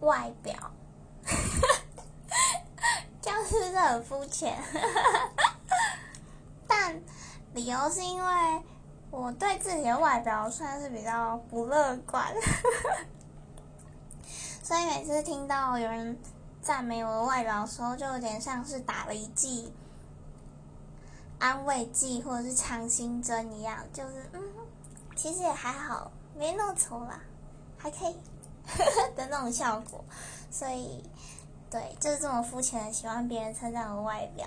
外表，这样是不是很肤浅？但理由是因为我对自己的外表算是比较不乐观，所以每次听到有人赞美我的外表的时候，就有点像是打了一剂安慰剂或者是强心针一样，就是嗯，其实也还好，没那么丑啦，还可以。的那种效果，所以对，就是这么肤浅喜欢别人称赞我外表。